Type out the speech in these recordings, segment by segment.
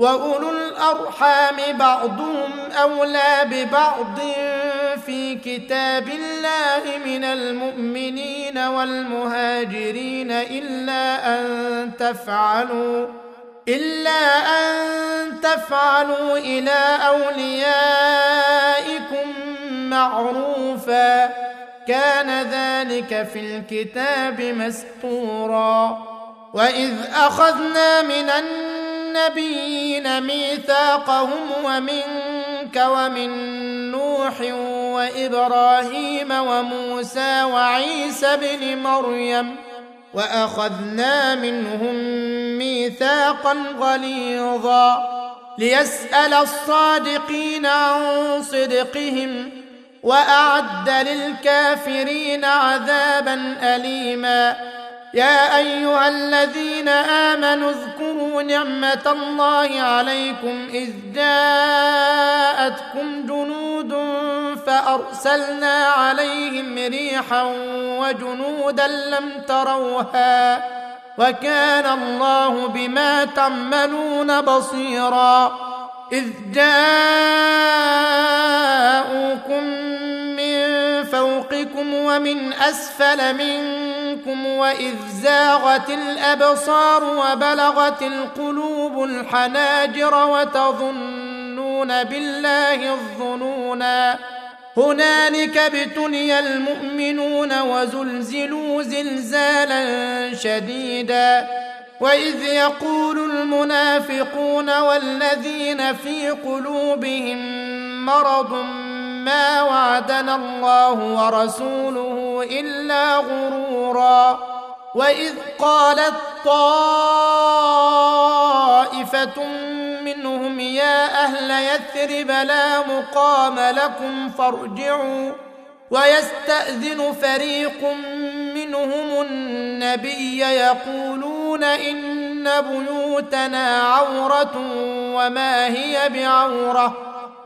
واولو الارحام بعضهم اولى ببعض في كتاب الله من المؤمنين والمهاجرين الا ان تفعلوا الا ان تفعلوا إلى اوليائكم معروفا. كان ذلك في الكتاب مسطورا. واذ اخذنا من النبيين ميثاقهم ومنك ومن نوح وإبراهيم وموسى وعيسى بن مريم وأخذنا منهم ميثاقا غليظا ليسأل الصادقين عن صدقهم وأعد للكافرين عذابا أليما يا أيها الذين آمنوا اذكروا نعمة الله عليكم إذ جاءتكم جنود فأرسلنا عليهم ريحا وجنودا لم تروها وكان الله بما تعملون بصيرا إذ جاءوكم من فوقكم ومن أسفل منكم وإذ زاغت الأبصار وبلغت القلوب الحناجر وتظنون بالله الظنونا هنالك ابتلي المؤمنون وزلزلوا زلزالا شديدا. وإذ يقول المنافقون والذين في قلوبهم مرض ما وعدنا الله ورسوله إلا غرورا وإذ قالت طائفة منهم يا أهل يثرب لا مقام لكم فارجعوا ويستأذن فريق منهم النبي يقولون إن بيوتنا عورة وما هي بعورة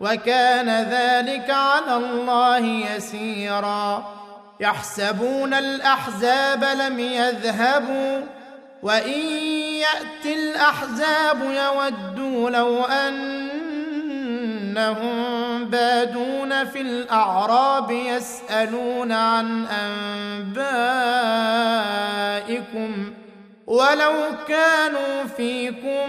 وكان ذلك على الله يسيرا. يحسبون الأحزاب لم يذهبوا وإن ياتي الأحزاب يودوا لو أنهم بادون في الأعراب يسألون عن أنبائكم ولو كانوا فيكم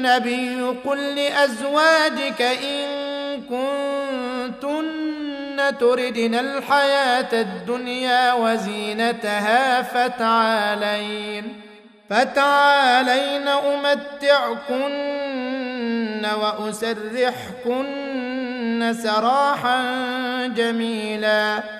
النبي قل لأزواجك إن كنتن تردن الحياة الدنيا وزينتها فتعالين فتعالين أمتعكن وأسرحكن سراحا جميلا.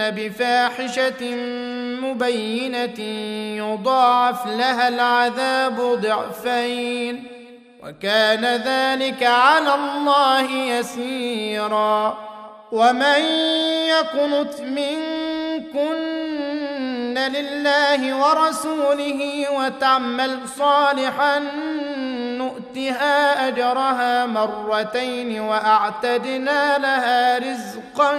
منكن بفاحشة مبينة يضاعف لها العذاب ضعفين وكان ذلك على الله يسيرا. ومن يقنت منكن لله ورسوله وتعمل صالحا نؤتها أجرها مرتين وأعتدنا لها رزقا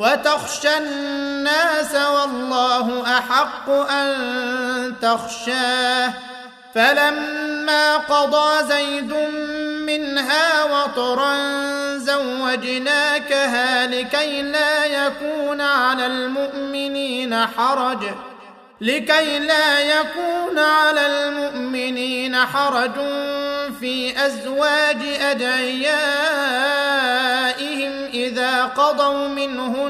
وتخشى الناس والله أحق أن تخشاه. فلما قضى زيد منها وطرا زوجناكها لكي لا يكون على المؤمنين حرج. لكي لا يكون على المؤمنين حرج في أزواج أدعيائهم إذا قضوا منهن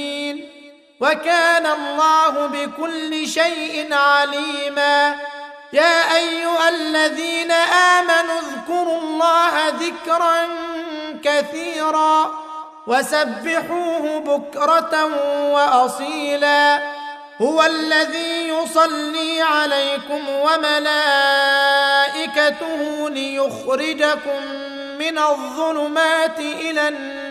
وكان الله بكل شيء عليما. يا أيها الذين آمنوا اذكروا الله ذكرا كثيرا وسبحوه بكرة وأصيلا. هو الذي يصلي عليكم وملائكته ليخرجكم من الظلمات إلى النور.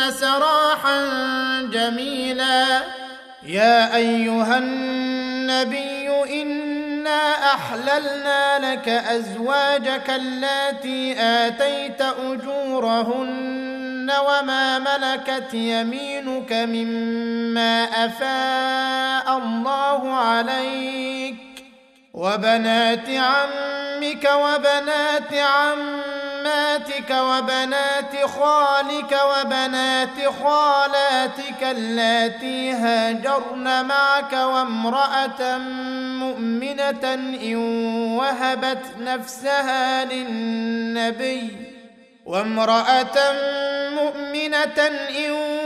سراحا جميلا. يا أيها النبي إنا أحللنا لك أزواجك اللاتي آتيت أجورهن وما ملكت يمينك مما أفاء الله عليك. وبنات عمك وبنات عماتك وبنات خالك وبنات خالاتك اللاتي هاجرن معك وامرأة مؤمنة إن وهبت نفسها للنبي وامرأة مؤمنة إن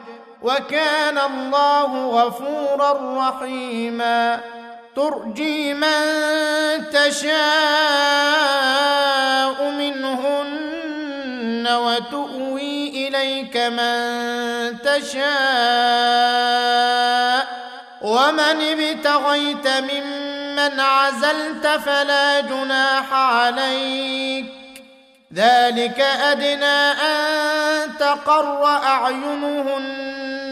وكان الله غفورا رحيما. ترجي من تشاء منهن وتؤوي إليك من تشاء. ومن ابتغيت ممن عزلت فلا جناح عليك. ذلك أدنى أن تقر أعينهن.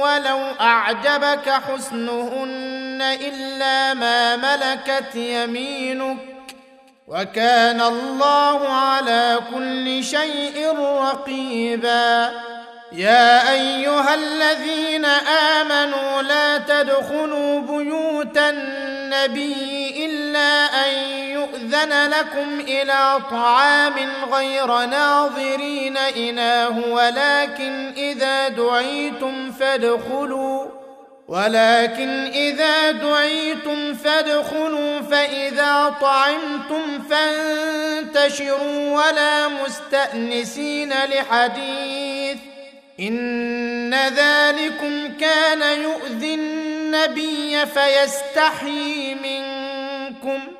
ولو أعجبك حسنهن إلا ما ملكت يمينك وكان الله على كل شيء رقيبا. يا أيها الذين آمنوا لا تدخلوا بيوت النبي يؤذن لكم إلى طعام غير ناظرين اناه ولكن اذا دعيتم فادخلوا ولكن اذا دعيتم فادخلوا فاذا طعمتم فانتشروا ولا مستانسين لحديث ان ذلكم كان يؤذي النبي فيستحيي منكم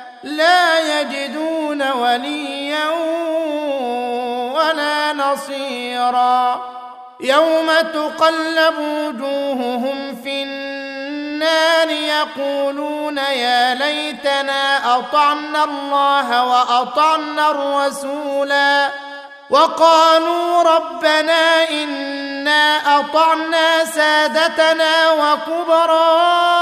لا يجدون وليا ولا نصيرا. يوم تقلب وجوههم في النار يقولون يا ليتنا أطعنا الله وأطعنا الرسولا. وقالوا ربنا إنا أطعنا سادتنا وكبراءنا